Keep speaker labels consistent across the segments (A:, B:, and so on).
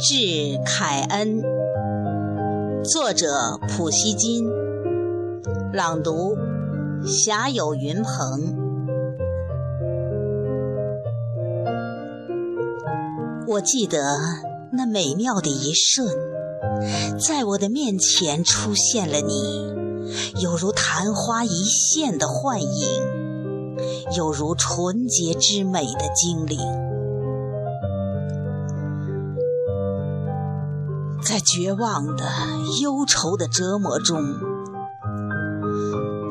A: 致凯恩，作者普希金，朗读霞有云鹏。我记得那美妙的一瞬，在我的面前出现了你，有如昙花一现的幻影，有如纯洁之美的精灵。在绝望的、忧愁的折磨中，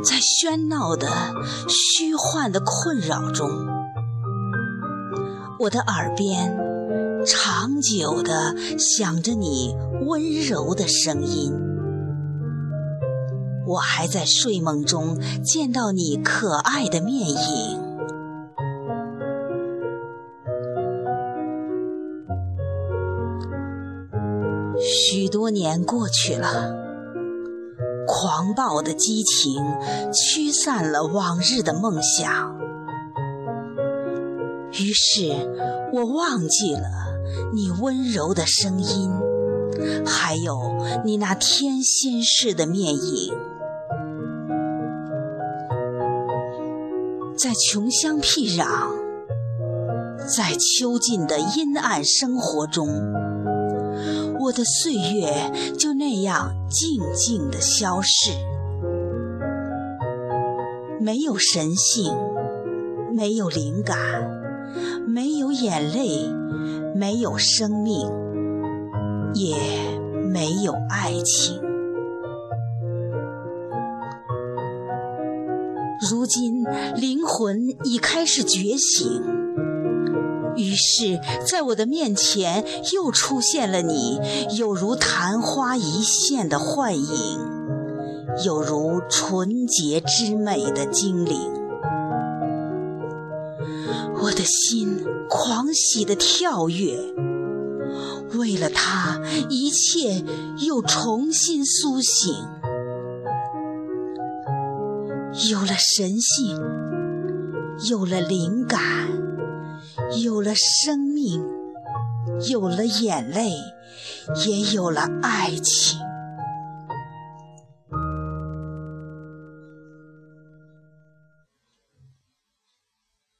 A: 在喧闹的、虚幻的困扰中，我的耳边长久地响着你温柔的声音。我还在睡梦中见到你可爱的面影。许多年过去了，狂暴的激情驱散了往日的梦想，于是我忘记了你温柔的声音，还有你那天仙似的面影。在穷乡僻壤，在囚禁的阴暗生活中。我的岁月就那样静静的消逝，没有神性，没有灵感，没有眼泪，没有生命，也没有爱情。如今灵魂已开始觉醒。于是，在我的面前又出现了你，有如昙花一现的幻影，有如纯洁之美的精灵。我的心狂喜的跳跃，为了他，一切又重新苏醒，有了神性，有了灵感。有了生命，有了眼泪，也有了爱情。